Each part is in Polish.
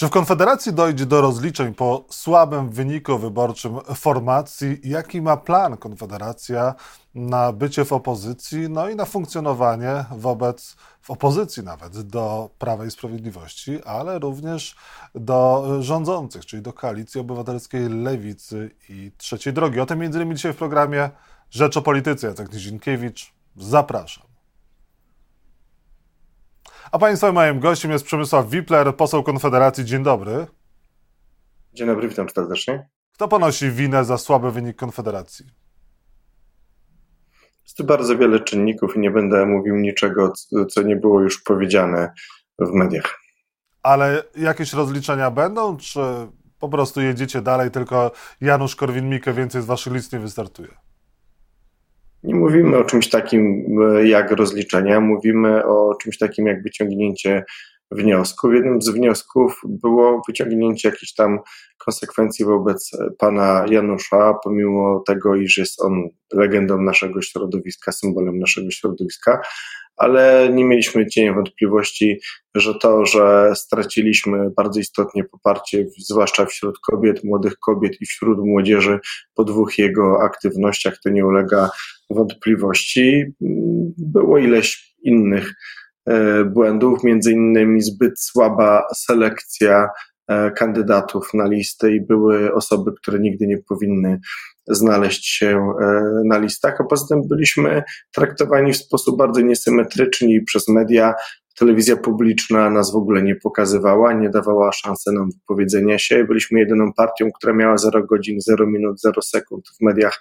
Czy w Konfederacji dojdzie do rozliczeń po słabym wyniku wyborczym formacji? Jaki ma plan Konfederacja na bycie w opozycji, no i na funkcjonowanie wobec, w opozycji nawet do Prawa i Sprawiedliwości, ale również do rządzących, czyli do Koalicji Obywatelskiej, Lewicy i Trzeciej Drogi? O tym między innymi dzisiaj w programie Rzecz o Polityce. Jacek Nizinkiewicz, zapraszam. A Państwa moim gościem jest Przemysław Wipler, poseł Konfederacji. Dzień dobry. Dzień dobry, witam serdecznie. Kto ponosi winę za słaby wynik Konfederacji? Jest tu bardzo wiele czynników i nie będę mówił niczego, co nie było już powiedziane w mediach. Ale jakieś rozliczenia będą, czy po prostu jedziecie dalej, tylko Janusz Korwin-Mikke więcej z waszych list nie wystartuje? Nie mówimy o czymś takim e, jak rozliczenia, mówimy o czymś takim jak wyciągnięcie wniosku. Jednym z wniosków było wyciągnięcie jakichś tam konsekwencji wobec pana Janusza, pomimo tego, iż jest on legendą naszego środowiska, symbolem naszego środowiska, ale nie mieliśmy cienia wątpliwości, że to, że straciliśmy bardzo istotnie poparcie, zwłaszcza wśród kobiet, młodych kobiet i wśród młodzieży po dwóch jego aktywnościach, to nie ulega wątpliwości. Było ileś innych e, błędów, między innymi zbyt słaba selekcja kandydatów na listę i były osoby, które nigdy nie powinny znaleźć się e, na listach, a poza tym byliśmy traktowani w sposób bardzo niesymetryczny przez media. Telewizja publiczna nas w ogóle nie pokazywała, nie dawała szansy nam wypowiedzenia się. Byliśmy jedyną partią, która miała 0 godzin, 0 minut, 0 sekund w mediach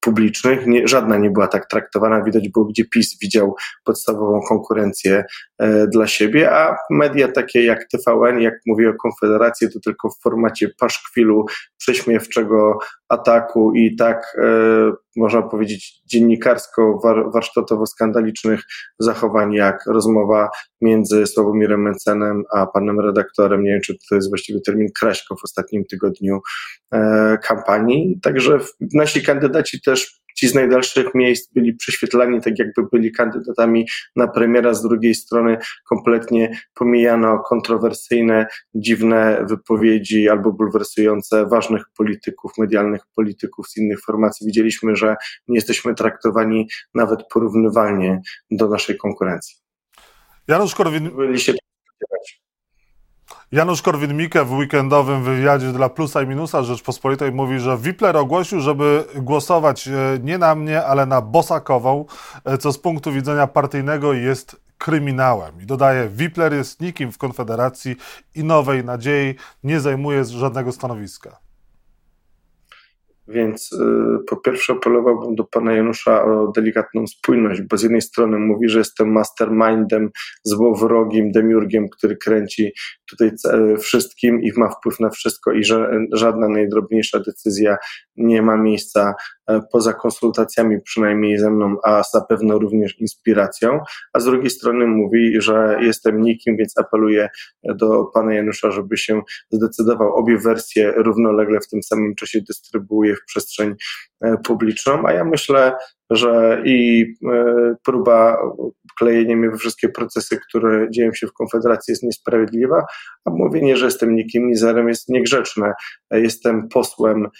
publicznych. Nie, żadna nie była tak traktowana. Widać było, gdzie PiS widział podstawową konkurencję e, dla siebie, a media takie jak TVN, jak mówię o Konfederacji, to tylko w formacie paszkwilu, prześmiewczego ataku i tak, e, można powiedzieć, dziennikarsko-warsztatowo-skandalicznych zachowań, jak rozmowa między Sławomirem Mencenem a panem redaktorem, nie wiem, czy to jest właściwy termin, Kraśko w ostatnim tygodniu e, kampanii. Także nasi kandydaci też ci z najdalszych miejsc byli prześwietlani tak, jakby byli kandydatami na premiera, z drugiej strony kompletnie pomijano kontrowersyjne, dziwne wypowiedzi albo bulwersujące ważnych polityków, medialnych polityków z innych formacji. Widzieliśmy, że nie jesteśmy traktowani nawet porównywalnie do naszej konkurencji. Janusz Korwin. Byli się Janusz Korwin-Mikke w weekendowym wywiadzie dla Plusa i Minusa Rzeczpospolitej mówi, że Wipler ogłosił, żeby głosować e, nie na mnie, ale na Bosakową, e, co z punktu widzenia partyjnego jest kryminałem. I dodaje, Wipler jest nikim w Konfederacji i Nowej Nadziei nie zajmuje żadnego stanowiska. Więc y, po pierwsze apelowałbym do pana Janusza o delikatną spójność, bo z jednej strony mówi, że jestem mastermindem, złowrogim, demiurgiem, który kręci tutaj wszystkim i ma wpływ na wszystko i że żadna najdrobniejsza decyzja nie ma miejsca e, poza konsultacjami, przynajmniej ze mną, a zapewne również inspiracją, a z drugiej strony mówi, że jestem nikim, więc apeluję do pana Janusza, żeby się zdecydował. Obie wersje równolegle w tym samym czasie dystrybuuje w przestrzeń e, publiczną, a ja myślę, że i e, próba klejenia mnie we wszystkie procesy, które dzieją się w Konfederacji jest niesprawiedliwa, a mówienie, że jestem nikim mizerem jest niegrzeczne. Jestem posłem e,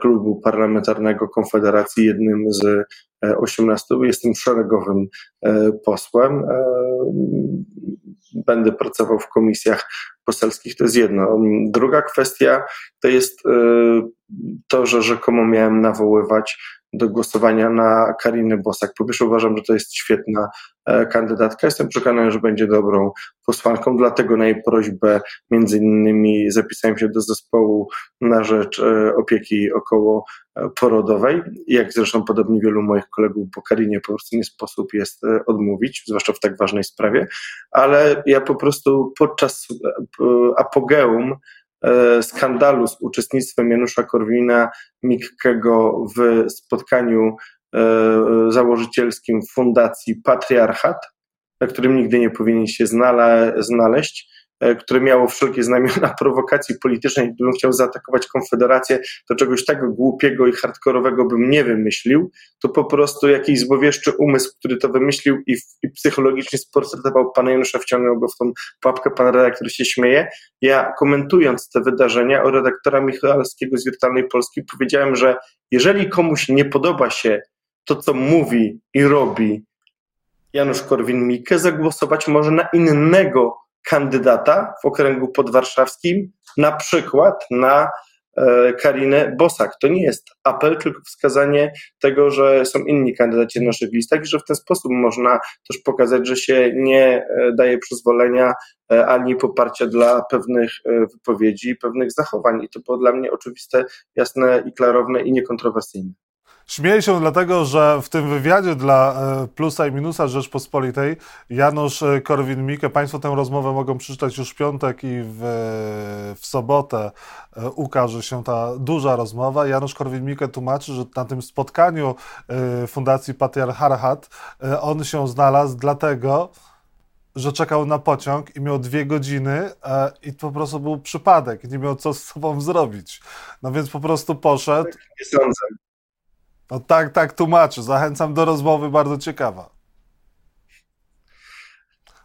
klubu parlamentarnego Konfederacji, jednym z 18, jestem szeregowym posłem. Będę pracował w komisjach poselskich, to jest jedno. Druga kwestia to jest to, że rzekomo miałem nawoływać do głosowania na Karinę Bosak. Po pierwsze uważam, że to jest świetna e, kandydatka. Jestem przekonany, że będzie dobrą posłanką, dlatego na jej prośbę między innymi zapisałem się do zespołu na rzecz e, opieki około porodowej, jak zresztą podobnie wielu moich kolegów, bo Karinie po prostu nie sposób jest e, odmówić, zwłaszcza w tak ważnej sprawie, ale ja po prostu podczas apogeum E, skandalu z uczestnictwem Janusza Korwina-Mikkego w spotkaniu e, założycielskim Fundacji Patriarchat, na którym nigdy nie powinien się znaleźć, E, które miało wszelkie znamiona prowokacji politycznej, gdybym chciał zaatakować Konfederację, to czegoś tak głupiego i hardkorowego bym nie wymyślił, to po prostu jakiś złowieszczy umysł, który to wymyślił i, i psychologicznie sportretował pana Janusza, wciągnął go w tą pułapkę, pan redaktor się śmieje. Ja komentując te wydarzenia o redaktora Michalskiego z Wirtualnej Polski powiedziałem, że jeżeli komuś nie podoba się to, co mówi i robi Janusz Korwin-Mikke, zagłosować może na innego kandydata w okręgu podwarszawskim, na przykład na e, Karinę Bosak. To nie jest apel, tylko wskazanie tego, że są inni kandydaci na naszych listach i że w ten sposób można też pokazać, że się nie e, daje przyzwolenia e, ani poparcia dla pewnych wypowiedzi, pewnych zachowań. I to było dla mnie oczywiste, jasne i klarowne i niekontrowersyjne. Śmieję się dlatego, że w tym wywiadzie dla e, Plusa i Minusa Rzeczpospolitej Janusz e, Korwin-Mikke, Państwo tę rozmowę mogą przeczytać już w piątek i w, w sobotę e, ukaże się ta duża rozmowa. Janusz Korwin-Mikke tłumaczy, że na tym spotkaniu Fundacji Patriarchat on się znalazł dlatego, że czekał na pociąg i miał dwie godziny i po prostu był przypadek, nie miał co z sobą zrobić. No więc po prostu poszedł. Nie sądzę. No tak, tak tłumaczy. Zachęcam do rozmowy, bardzo ciekawa.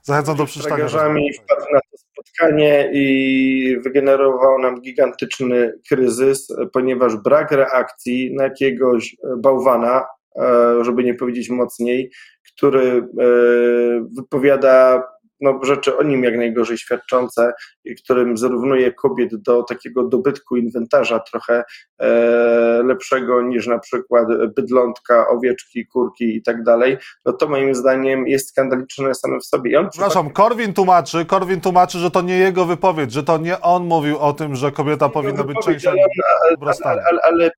Zachęcam do przeczytania. Tragarzami wpadł na to spotkanie i wygenerował nam gigantyczny kryzys, ponieważ brak reakcji na jakiegoś bałwana, e, żeby nie powiedzieć mocniej, który e, wypowiada no, rzeczy o nim jak najgorzej świadczące, którym zrównuje kobiet do takiego dobytku inwentarza trochę e, lepszego niż na przykład bydlątka, owieczki, kurki i tak dalej, no to moim zdaniem jest skandaliczne same w sobie. on Przepraszam, Korwin tłumaczy, Korwin tłumaczy, że to nie jego wypowiedź, że to nie on mówił o tym, że kobieta powinna być częścią ale, ale, ale, ale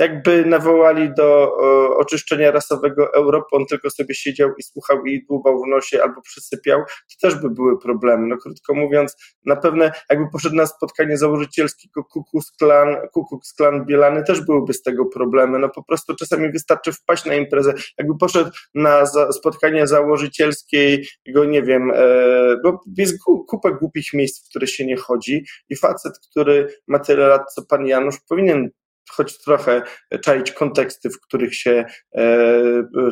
jakby nawołali do oczyszczenia rasowego Europy, on tylko sobie siedział i słuchał i dłubał w nosie albo przysypiał, to też by były problemy. No krótko mówiąc, na pewno jakby poszedł na spotkanie założycielskiego Kukus Klan, Kukus Klan Bielany, też byłyby z tego problemy. No po prostu czasami wystarczy wpaść na imprezę. Jakby poszedł na za, spotkanie założycielskiego, nie wiem, e, bo jest kupę głupich miejsc, w które się nie chodzi i facet, który ma tyle lat, co pan Janusz, powinien choć trochę czaić konteksty, w których się e,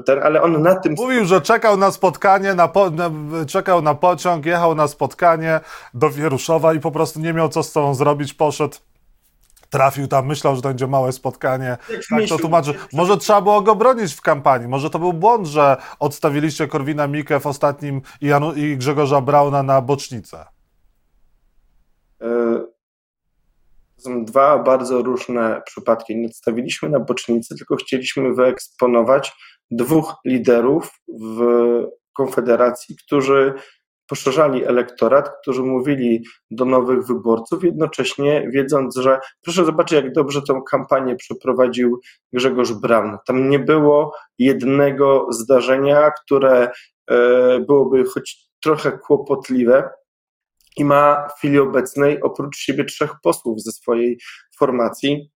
ten, ale on na tym... Mówił, że czekał na spotkanie, na po, na, czekał na pociąg, jechał na spotkanie do Wieruszowa i po prostu nie miał co z sobą zrobić, poszedł trafił tam, myślał, że to będzie małe spotkanie. Tak to tłumaczy. Może trzeba było go bronić w kampanii. Może to był błąd, że odstawiliście Korwina Mikke w ostatnim i, Janu, i Grzegorza Brauna na bocznicę. Y są dwa bardzo różne przypadki. Nie stawiliśmy na bocznicy, tylko chcieliśmy wyeksponować dwóch liderów w Konfederacji, którzy poszerzali elektorat, którzy mówili do nowych wyborców, jednocześnie wiedząc, że proszę zobaczyć, jak dobrze tę kampanię przeprowadził Grzegorz Braun. Tam nie było jednego zdarzenia, które e, byłoby choć trochę kłopotliwe, i ma w chwili obecnej oprócz siebie trzech posłów ze swojej formacji.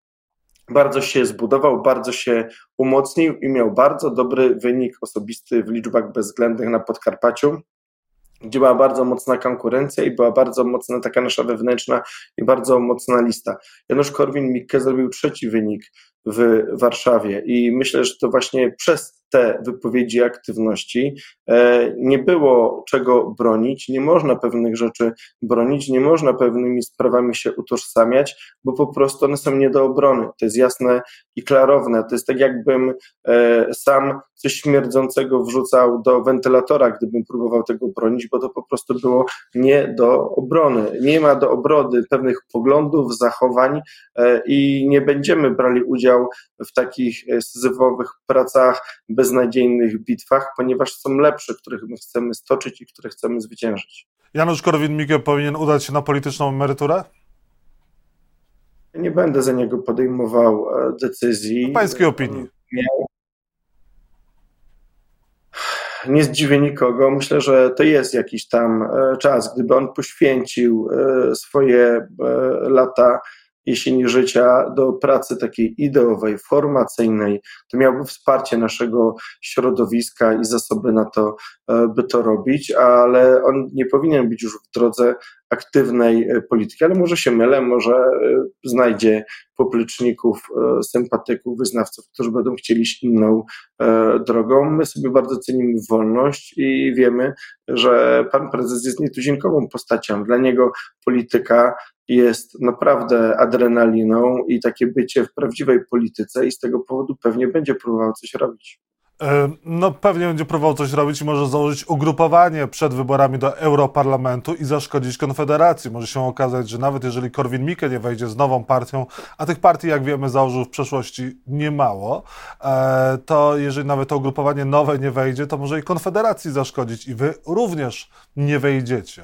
Bardzo się zbudował, bardzo się umocnił i miał bardzo dobry wynik osobisty w liczbach bezwzględnych na Podkarpaciu gdzie była bardzo mocna konkurencja i była bardzo mocna taka nasza wewnętrzna i bardzo mocna lista. Janusz Korwin-Mikke zrobił trzeci wynik w Warszawie i myślę, że to właśnie przez te wypowiedzi aktywności. E, nie było czego bronić, nie można pewnych rzeczy bronić, nie można pewnymi sprawami się utożsamiać, bo po prostu one są nie do obrony. To jest jasne i klarowne. To jest tak, jakbym e, sam coś śmierdzącego wrzucał do wentylatora, gdybym próbował tego bronić, bo to po prostu było nie do obrony. Nie ma do obrony pewnych poglądów, zachowań e, i nie będziemy brali udziału w takich syzyfowych pracach bez beznadziejnych bitwach, ponieważ są lepsze, których my chcemy stoczyć i które chcemy zwyciężyć. Janusz Korwin-Mikke powinien udać się na polityczną emeryturę? Nie będę za niego podejmował e, decyzji. W pańskiej opinii. Miał... Nie zdziwię nikogo. Myślę, że to jest jakiś tam e, czas, gdyby on poświęcił e, swoje lata jesieni życia do pracy takiej ideowej, formacyjnej, to miałby wsparcie naszego środowiska i zasoby na to, e, by to robić, ale on nie powinien być już w drodze aktywnej e, polityki, ale może się mylę, może e, znajdzie popleczników, sympatyków, wyznawców, którzy będą chcieli inną drogą. My sobie bardzo cenimy wolność i wiemy, że pan prezes jest nietuzinkową postacią. Dla niego polityka jest naprawdę adrenaliną i takie bycie w prawdziwej polityce i z tego powodu pewnie będzie próbował coś robić. E, no pewnie będzie próbował coś robić i może założyć ugrupowanie przed wyborami do Europarlamentu i zaszkodzić Konfederacji. Może się okazać, że nawet jeżeli Korwin-Mikke nie wejdzie z nową partią, a tych partii, jak wiemy, założył w przeszłości niemało, e, to jeżeli nawet to ugrupowanie nowe nie wejdzie, to może i Konfederacji zaszkodzić i wy również nie wejdziecie.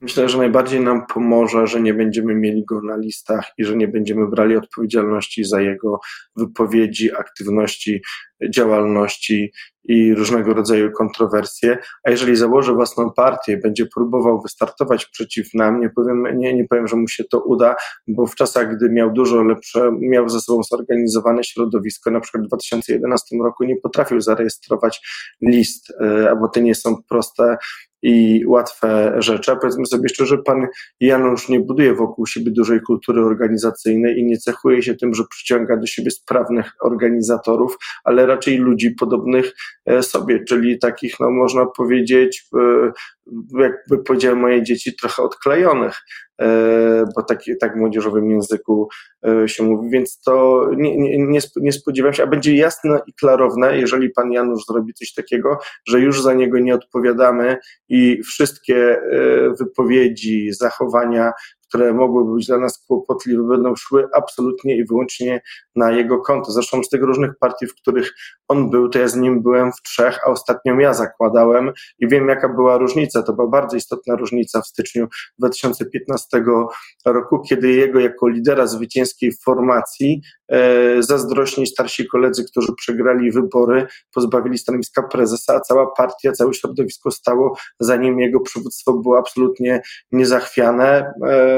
Myślę, że najbardziej nam pomoże, że nie będziemy mieli go na listach i że nie będziemy brali odpowiedzialności za jego wypowiedzi, aktywności, działalności i różnego rodzaju kontrowersje. A jeżeli założy własną partię i będzie próbował wystartować przeciw nam, nie powiem, nie, nie powiem, że mu się to uda, bo w czasach, gdy miał dużo lepsze, miał ze sobą zorganizowane środowisko, na przykład w 2011 roku nie potrafił zarejestrować list, e, bo te nie są proste i łatwe rzeczy. A powiedzmy sobie szczerze, pan Janusz nie buduje wokół siebie dużej kultury organizacyjnej i nie cechuje się tym, że przyciąga do siebie sprawnych organizatorów, ale raczej ludzi podobnych e, sobie, czyli takich, no można powiedzieć, e, jakby powiedziałem moje dzieci, trochę odklejonych, bo tak, tak w młodzieżowym języku się mówi, więc to nie, nie, nie spodziewam się, a będzie jasne i klarowne, jeżeli pan Janusz zrobi coś takiego, że już za niego nie odpowiadamy i wszystkie wypowiedzi, zachowania które mogłyby być dla nas kłopotliwe, będą szły absolutnie i wyłącznie na jego konto. Zresztą z tych różnych partii, w których on był, to ja z nim byłem w trzech, a ostatnio ja zakładałem i wiem, jaka była różnica. To była bardzo istotna różnica w styczniu 2015 roku, kiedy jego jako lidera zwycięskiej formacji e, zazdrośni starsi koledzy, którzy przegrali wybory, pozbawili stanowiska prezesa, a cała partia, całe środowisko stało za nim. Jego przywództwo było absolutnie niezachwiane. E,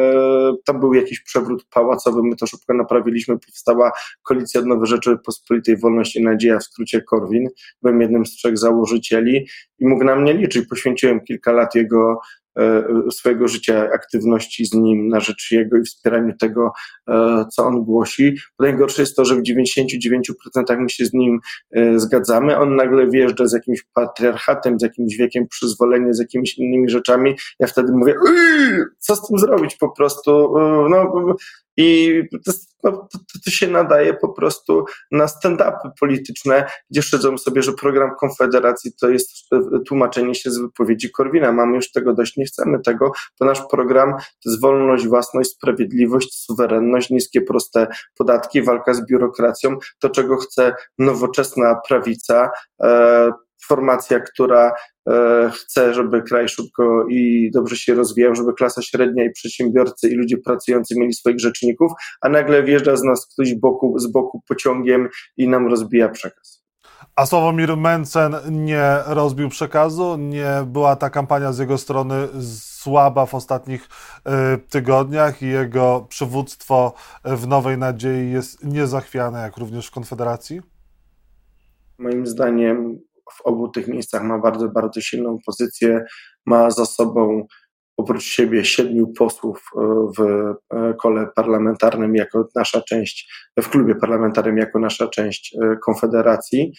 tam był jakiś przewrót pałacowy, my to szybko naprawiliśmy, powstała koalicja Nowe Rzeczypospolitej Wolności i Nadzieja, w skrócie Korwin. Byłem jednym z trzech założycieli i mógł na mnie liczyć. Poświęciłem kilka lat jego swojego życia, aktywności z nim na rzecz jego i wspieraniu tego, e, co on głosi. Najgorsze jest to, że w 99% my się z nim e, zgadzamy. On nagle wjeżdża z jakimś patriarchatem, z jakimś wiekiem przyzwolenia, z jakimiś innymi rzeczami. Ja wtedy mówię, co z tym zrobić po prostu? No, i to, no, to, to, się nadaje po prostu na stand-upy polityczne, gdzie szydzą sobie, że program Konfederacji to jest tłumaczenie się z wypowiedzi Korwina. Mamy już tego dość, nie chcemy tego, bo nasz program to jest wolność, własność, sprawiedliwość, suwerenność, niskie, proste podatki, walka z biurokracją, to czego chce nowoczesna prawica. E, formacja, która e, chce, żeby kraj szybko i dobrze się rozwijał, żeby klasa średnia i przedsiębiorcy i ludzie pracujący mieli swoich rzeczników, a nagle wjeżdża z nas ktoś boku, z boku pociągiem i nam rozbija przekaz. A Sławomir Mencen nie rozbił przekazu? Nie była ta kampania z jego strony słaba w ostatnich y, tygodniach i jego przywództwo w Nowej Nadziei jest niezachwiane, jak również w Konfederacji? Moim zdaniem w obu tych miejscach ma bardzo, bardzo silną pozycję. Ma za sobą oprócz siebie siedmiu posłów e, w e, kole parlamentarnym jako nasza część, w klubie parlamentarnym jako nasza część e, Konfederacji.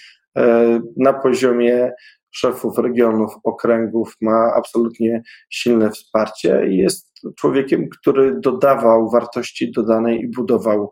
Na poziomie szefów regionów, okręgów ma absolutnie silne wsparcie i jest człowiekiem, który dodawał wartości dodanej i budował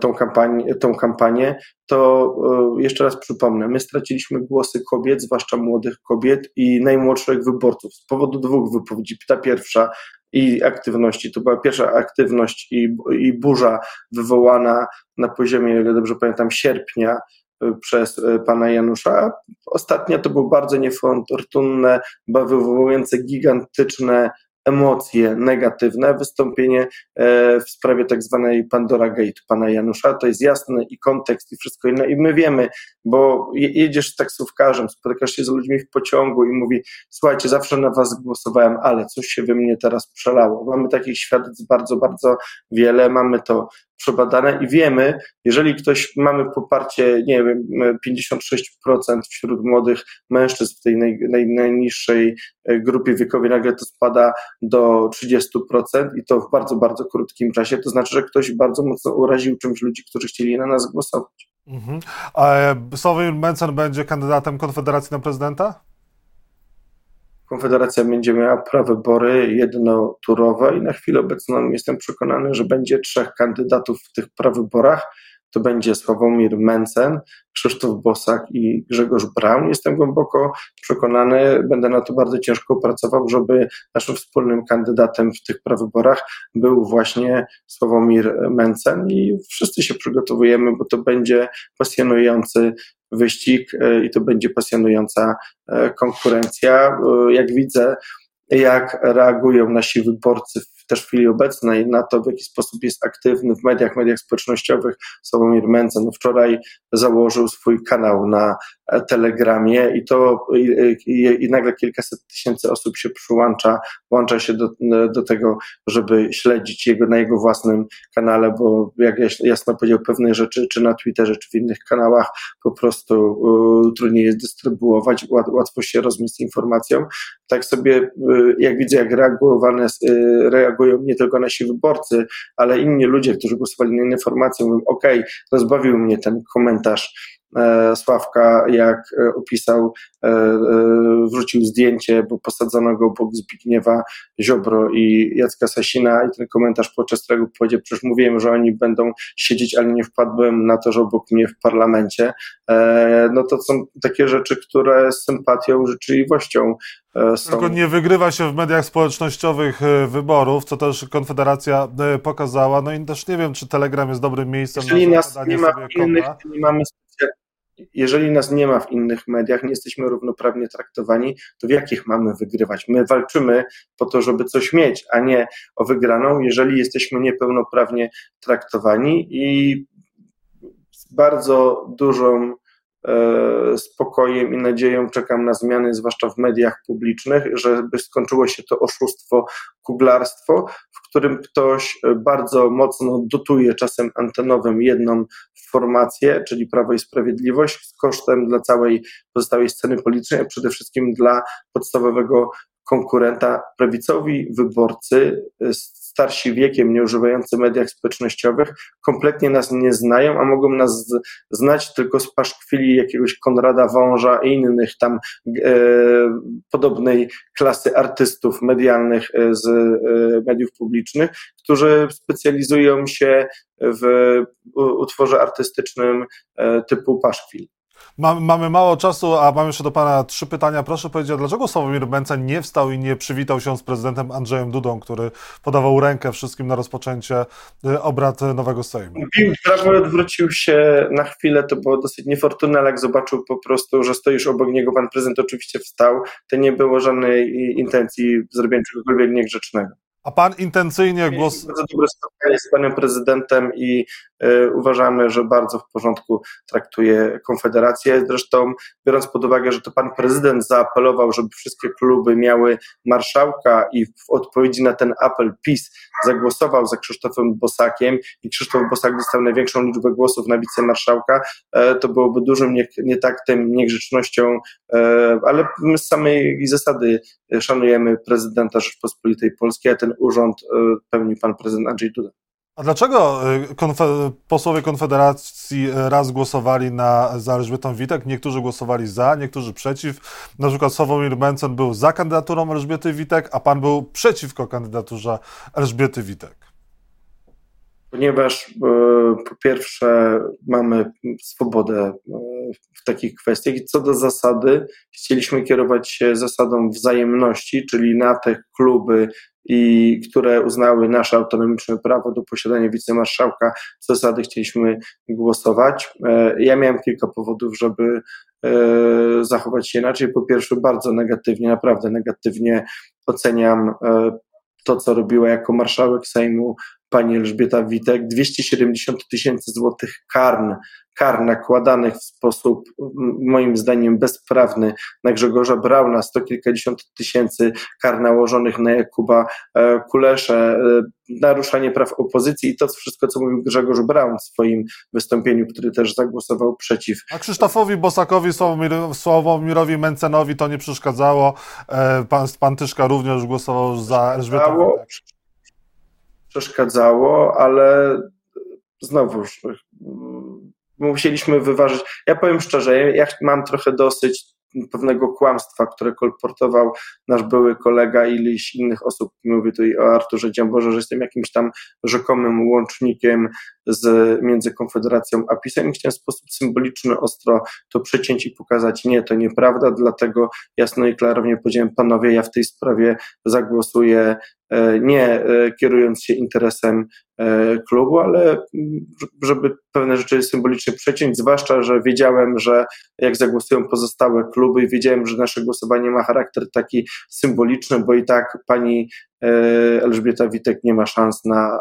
tą kampanię, tą kampanię, to e, jeszcze raz przypomnę, my straciliśmy głosy kobiet, zwłaszcza młodych kobiet i najmłodszych wyborców z powodu dwóch wypowiedzi. Ta pierwsza i aktywności, to była pierwsza aktywność i, i burza wywołana na poziomie, ile dobrze pamiętam, sierpnia e, przez pana Janusza. Ostatnia to było bardzo niefortunne, wywołujące gigantyczne emocje negatywne. Wystąpienie e, w sprawie tak zwanej Pandora Gate pana Janusza to jest jasne i kontekst i wszystko inne. I my wiemy, bo jedziesz z taksówkarzem, spotykasz się z ludźmi w pociągu i mówi: Słuchajcie, zawsze na was głosowałem, ale coś się we mnie teraz przelało. Mamy takich świadectw bardzo, bardzo wiele. Mamy to przebadane i wiemy, jeżeli ktoś mamy poparcie, nie wiem, 56% wśród młodych mężczyzn w tej naj, naj, najniższej e, grupie wiekowej, nagle to spada do 30% i to w bardzo, bardzo krótkim czasie, to znaczy, że ktoś bardzo mocno uraził czymś ludzi, którzy chcieli na nas głosować. Mhm. A e, Sławomir Mencen będzie kandydatem Konfederacji na prezydenta? Konfederacja będzie miała prawybory jednoturowe i na chwilę obecną jestem przekonany, że będzie trzech kandydatów w tych prawyborach. To będzie Sławomir Mencen, Krzysztof Bosak i Grzegorz Braun. Jestem głęboko przekonany, będę na to bardzo ciężko pracował, żeby naszym wspólnym kandydatem w tych prawyborach był właśnie Sławomir Mencen i wszyscy się przygotowujemy, bo to będzie pasjonujący wyścig e, i to będzie pasjonująca e, konkurencja. E, jak widzę, jak reagują nasi wyborcy też w chwili obecnej na to, w jaki sposób jest aktywny w mediach, mediach społecznościowych. Sławomir Mencen no wczoraj założył swój kanał na Telegramie i to i, i, i, nagle kilkaset tysięcy osób się przyłącza, włącza się do, do tego, żeby śledzić jego na jego własnym kanale, bo jak jasno powiedział, pewne rzeczy, czy na Twitterze, czy w innych kanałach, po prostu y, trudniej jest dystrybuować, łat, łatwo się rozmyć informacją. Tak sobie, y, jak widzę, jak reagowane, y, reagują nie tylko nasi wyborcy, ale inni ludzie, którzy głosowali na inne formacje, mówią, ok, rozbawił mnie ten komentarz, Sławka, jak e, opisał, e, wrzucił zdjęcie, bo posadzono go obok Zbigniewa Ziobro i Jacka Sasina i ten komentarz podczas którego powiedział, przecież mówiłem, że oni będą siedzieć, ale nie wpadłem na to, że obok mnie w parlamencie. No to są takie rzeczy, które z sympatią, życzliwością są. Tylko nie wygrywa się w mediach społecznościowych wyborów, co też Konfederacja pokazała. No i też nie wiem, czy Telegram jest dobrym miejscem Jeżeli na nas nie ma innych, nie mamy jeżeli nas nie ma w innych mediach, nie jesteśmy równoprawnie traktowani, to w jakich mamy wygrywać? My walczymy po to, żeby coś mieć, a nie o wygraną, jeżeli jesteśmy niepełnoprawnie traktowani i z bardzo dużą e, spokojem i nadzieją czekam na zmiany, zwłaszcza w mediach publicznych, żeby skończyło się to oszustwo, kuglarstwo, w którym ktoś bardzo mocno dotuje czasem antenowym jedną formację, czyli Prawo i Sprawiedliwość, z kosztem dla całej pozostałej sceny politycznej, a przede wszystkim dla podstawowego konkurenta prawicowi wyborcy starsi wiekiem, nie używający mediach społecznościowych, kompletnie nas nie znają, a mogą nas znać tylko z paszkwili jakiegoś Konrada Wąża i innych tam e, podobnej klasy artystów medialnych e, z e, mediów publicznych, którzy specjalizują się w utworze artystycznym e, typu paszkwil. Mamy mało czasu, a mam jeszcze do Pana trzy pytania. Proszę powiedzieć, dlaczego Sławomir Mencen nie wstał i nie przywitał się z prezydentem Andrzejem Dudą, który podawał rękę wszystkim na rozpoczęcie e, obrad nowego Sejmu? Bił prawo odwrócił się na chwilę, to było dosyć niefortunne, ale jak zobaczył po prostu, że stoisz obok niego, pan prezydent oczywiście wstał, to nie było żadnej intencji zrobienia czegokolwiek niegrzecznego. A pan intencyjnie głos. Bardzo dobre spotkanie z panem prezydentem i y, uważamy, że bardzo w porządku traktuje Konfederację. Zresztą, biorąc pod uwagę, że to pan prezydent zaapelował, żeby wszystkie kluby miały marszałka i w odpowiedzi na ten apel PiS zagłosował za Krzysztofem Bosakiem i Krzysztof Bosak dostał największą liczbę głosów na wicemarszałka, e, to byłoby dużym nie, nietaktem, niegrzecznością, e, ale my z samej zasady szanujemy prezydenta Rzeczpospolitej Polskiej, a ten urząd e, pełni pan prezydent Andrzej Duda. A dlaczego konfe posłowie Konfederacji raz głosowali na, za Elżbietą Witek, niektórzy głosowali za, niektórzy przeciw? Na przykład Sławomir Mencen był za kandydaturą Elżbiety Witek, a pan był przeciwko kandydaturze Elżbiety Witek. Ponieważ e, po pierwsze mamy swobodę w takich kwestiach i co do zasady chcieliśmy kierować się zasadą wzajemności, czyli na te kluby i które uznały nasze autonomiczne prawo do posiadania wicemarszałka, co zasady chcieliśmy głosować. E, ja miałem kilka powodów, żeby e, zachować się inaczej. Po pierwsze, bardzo negatywnie, naprawdę negatywnie oceniam e, to, co robiła jako marszałek Sejmu pani Elżbieta Witek, 270 tysięcy złotych karn, kar nakładanych w sposób moim zdaniem bezprawny na Grzegorza Brauna, sto kilkadziesiąt tysięcy kar nałożonych na Jakuba e, Kuleszę, e, naruszanie praw opozycji i to wszystko, co mówił Grzegorz Braun w swoim wystąpieniu, który też zagłosował przeciw. A Krzysztofowi Bosakowi, Sławomir, Sławomirowi Mencenowi to nie przeszkadzało. E, pan, pan Tyszka również głosował za Elżbietą Witek przeszkadzało, ale znowuż musieliśmy wyważyć. Ja powiem szczerze, ja mam trochę dosyć pewnego kłamstwa, które kolportował nasz były kolega i ileś innych osób. Mówię tutaj o Arturze Dziamborze, że jestem jakimś tam rzekomym łącznikiem z, między Konfederacją a PiSem. I chciałem w sposób symboliczny, ostro to przeciąć i pokazać, nie, to nieprawda, dlatego jasno i klarownie powiedziałem, panowie, ja w tej sprawie zagłosuję e, nie e, kierując się interesem e, klubu, ale żeby pewne rzeczy symbolicznie przeciąć, zwłaszcza, że wiedziałem, że jak zagłosują pozostałe kluby wiedziałem, że nasze głosowanie ma charakter taki symboliczny, bo i tak pani Elżbieta Witek nie ma szans na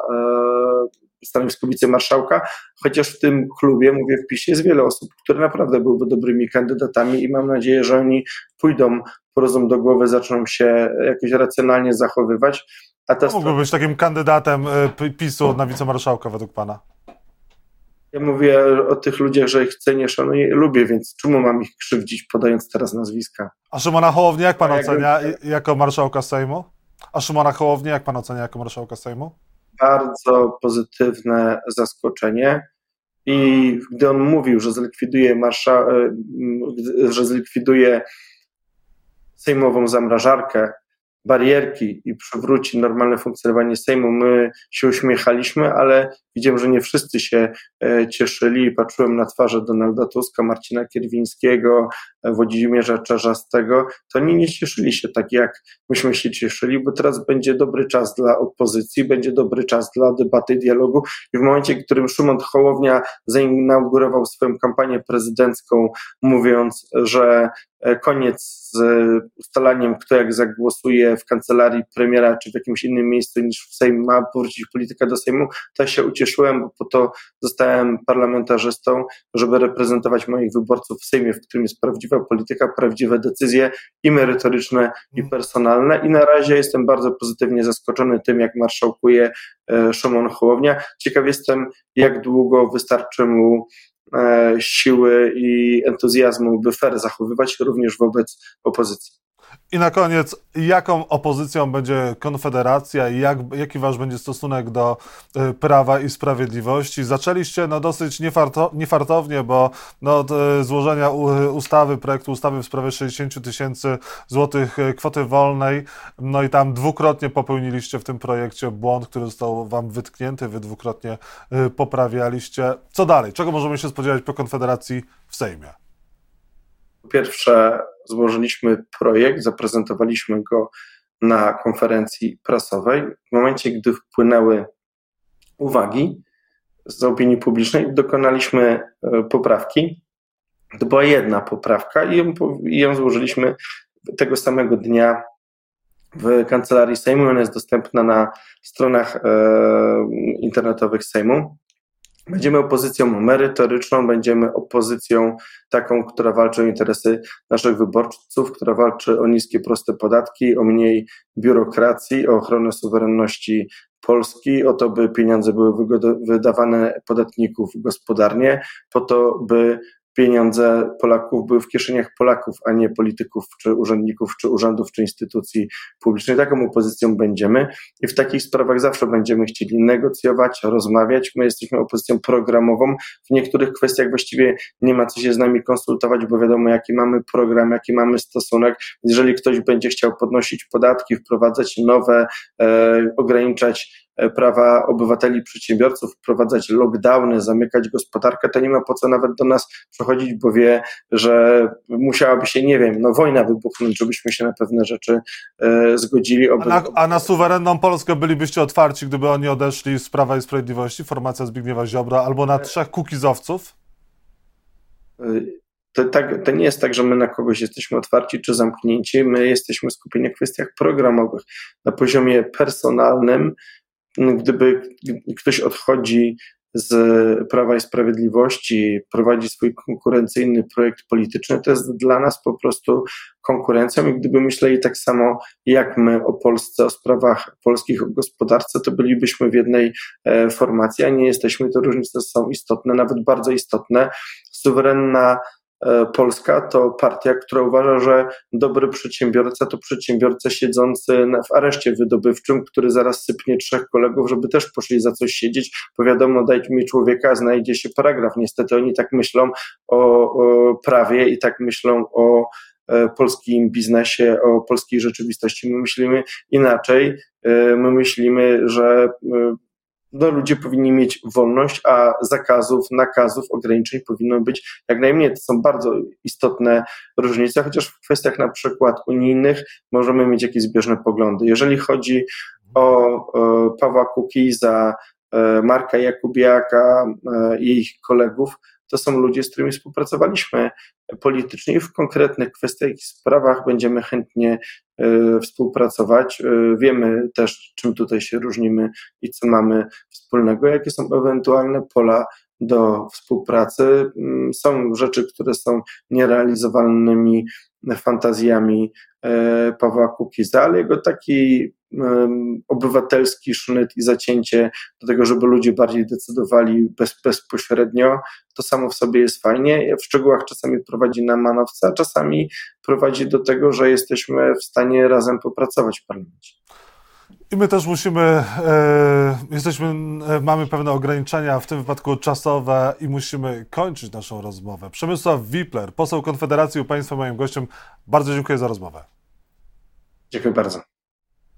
stanowisku wicemarszałka, chociaż w tym klubie, mówię w PiSie, jest wiele osób, które naprawdę byłyby dobrymi kandydatami i mam nadzieję, że oni pójdą po rozum do głowy, zaczną się jakoś racjonalnie zachowywać. A ta Mógłby być takim kandydatem y, PiSu na wicemarszałka według pana? Ja mówię o tych ludziach, że ich cenię, szanuję, lubię, więc czemu mam ich krzywdzić, podając teraz nazwiska? A Szymona Hołownię jak pan ocenia jako marszałka Sejmu? A Szymona Hołownię jak pan ocenia jako marszałka Sejmu? Bardzo pozytywne zaskoczenie. I gdy on mówił, że zlikwiduje, marsza, e, że zlikwiduje sejmową zamrażarkę, barierki i przywróci normalne funkcjonowanie Sejmu, my się uśmiechaliśmy, ale widziałem, że nie wszyscy się e, cieszyli. Patrzyłem na twarze Donalda Tuska, Marcina Kierwińskiego, Włodzimierza Czarzastego. To oni nie cieszyli się tak, jak myśmy się cieszyli, bo teraz będzie dobry czas dla opozycji, będzie dobry czas dla debaty, dialogu i w momencie, w którym Szymon Hołownia zainaugurował swoją kampanię prezydencką, mówiąc, że e, koniec z ustalaniem, kto jak zagłosuje w kancelarii premiera czy w jakimś innym miejscu niż w Sejm ma powrócić polityka do Sejmu, to się ucieszyłem cieszyłem, bo po to zostałem parlamentarzystą, żeby reprezentować moich wyborców w Sejmie, w którym jest prawdziwa polityka, prawdziwe decyzje i merytoryczne, i mhm. personalne. I na razie jestem bardzo pozytywnie zaskoczony tym, jak marszałkuje e, Szymon Hołownia. Ciekaw jestem, jak długo wystarczy mu e, siły i entuzjazmu, by fair zachowywać również wobec opozycji. I na koniec, jaką opozycją będzie Konfederacja i jak, jaki wasz będzie stosunek do y, Prawa i Sprawiedliwości? Zaczęliście no, dosyć niefarto, niefartownie, bo no, y, złożenia ustawy, projektu ustawy w sprawie 60 tysięcy złotych y, kwoty wolnej, no i tam dwukrotnie popełniliście w tym projekcie błąd, który został wam wytknięty, wy dwukrotnie poprawialiście. Co dalej? Czego możemy się spodziewać po Konfederacji w Sejmie? Po pierwsze, złożyliśmy projekt, zaprezentowaliśmy go na konferencji prasowej. W momencie, gdy wpłynęły uwagi z opinii publicznej, dokonaliśmy e, poprawki. To była jedna poprawka i ją, i ją złożyliśmy tego samego dnia w kancelarii Sejmu. Ona jest dostępna na stronach e, internetowych Sejmu. Będziemy opozycją merytoryczną, będziemy opozycją taką, która walczy o interesy naszych wyborców, która walczy o niskie, proste podatki, o mniej biurokracji, o ochronę suwerenności Polski, o to, by pieniądze były wydawane podatników gospodarnie, po to, by pieniądze Polaków były w kieszeniach Polaków, a nie polityków, czy urzędników, czy urzędów, czy instytucji publicznych. Taką opozycją będziemy i w takich sprawach zawsze będziemy chcieli negocjować, rozmawiać. My jesteśmy opozycją programową. W niektórych kwestiach właściwie nie ma co się z nami konsultować, bo wiadomo, jaki mamy program, jaki mamy stosunek. Jeżeli ktoś będzie chciał podnosić podatki, wprowadzać nowe, e, ograniczać prawa obywateli, przedsiębiorców, wprowadzać lockdowny, zamykać gospodarkę, to nie ma po co nawet do nas przechodzić, bo wie, że musiałaby się, nie wiem, no wojna wybuchnąć, żebyśmy się na pewne rzeczy e, zgodzili. A na, a na suwerenną Polskę bylibyście otwarci, gdyby oni odeszli z Prawa i Sprawiedliwości, formacja Zbigniewa Ziobra, albo na trzech kukizowców? E, to, tak, to nie jest tak, że my na kogoś jesteśmy otwarci czy zamknięci, my jesteśmy skupieni na kwestiach programowych. Na poziomie personalnym, gdyby ktoś odchodzi z Prawa i Sprawiedliwości, prowadzi swój konkurencyjny projekt polityczny, to jest dla nas po prostu konkurencją i gdyby myśleli tak samo jak my o Polsce, o sprawach polskich, o gospodarce, to bylibyśmy w jednej e, formacji, a nie jesteśmy. Te różnice są istotne, nawet bardzo istotne. Suwerenna Polska to partia, która uważa, że dobry przedsiębiorca to przedsiębiorca siedzący w areszcie wydobywczym, który zaraz sypnie trzech kolegów, żeby też poszli za coś siedzieć, bo wiadomo, dajcie mi człowieka, znajdzie się paragraf. Niestety oni tak myślą o, o prawie i tak myślą o e, polskim biznesie, o polskiej rzeczywistości. My myślimy inaczej. E, my myślimy, że no, ludzie powinni mieć wolność, a zakazów, nakazów, ograniczeń powinno być jak najmniej. To są bardzo istotne różnice, chociaż w kwestiach na przykład unijnych możemy mieć jakieś zbieżne poglądy. Jeżeli chodzi o, o Pawła Kukiza, e, Marka Jakubiaka e, i ich kolegów, to są ludzie, z którymi współpracowaliśmy politycznie i w konkretnych kwestiach i sprawach będziemy chętnie e, współpracować. E, wiemy też, czym tutaj się różnimy i co mamy wspólnego, jakie są ewentualne pola do współpracy. Mm, są rzeczy, które są nierealizowalnymi fantazjami e, Pawła Kukiza, ale jego taki obywatelski sznyt i zacięcie do tego, żeby ludzie bardziej decydowali bez, bezpośrednio, to samo w sobie jest fajnie. W szczegółach czasami prowadzi na manowce, a czasami prowadzi do tego, że jesteśmy w stanie razem popracować w parlamencie. I my też musimy, e, jesteśmy, e, mamy pewne ograniczenia, w tym wypadku czasowe i musimy kończyć naszą rozmowę. Przemysław Wipler, poseł Konfederacji u Państwa, moim gościem. Bardzo dziękuję za rozmowę. Dziękuję bardzo.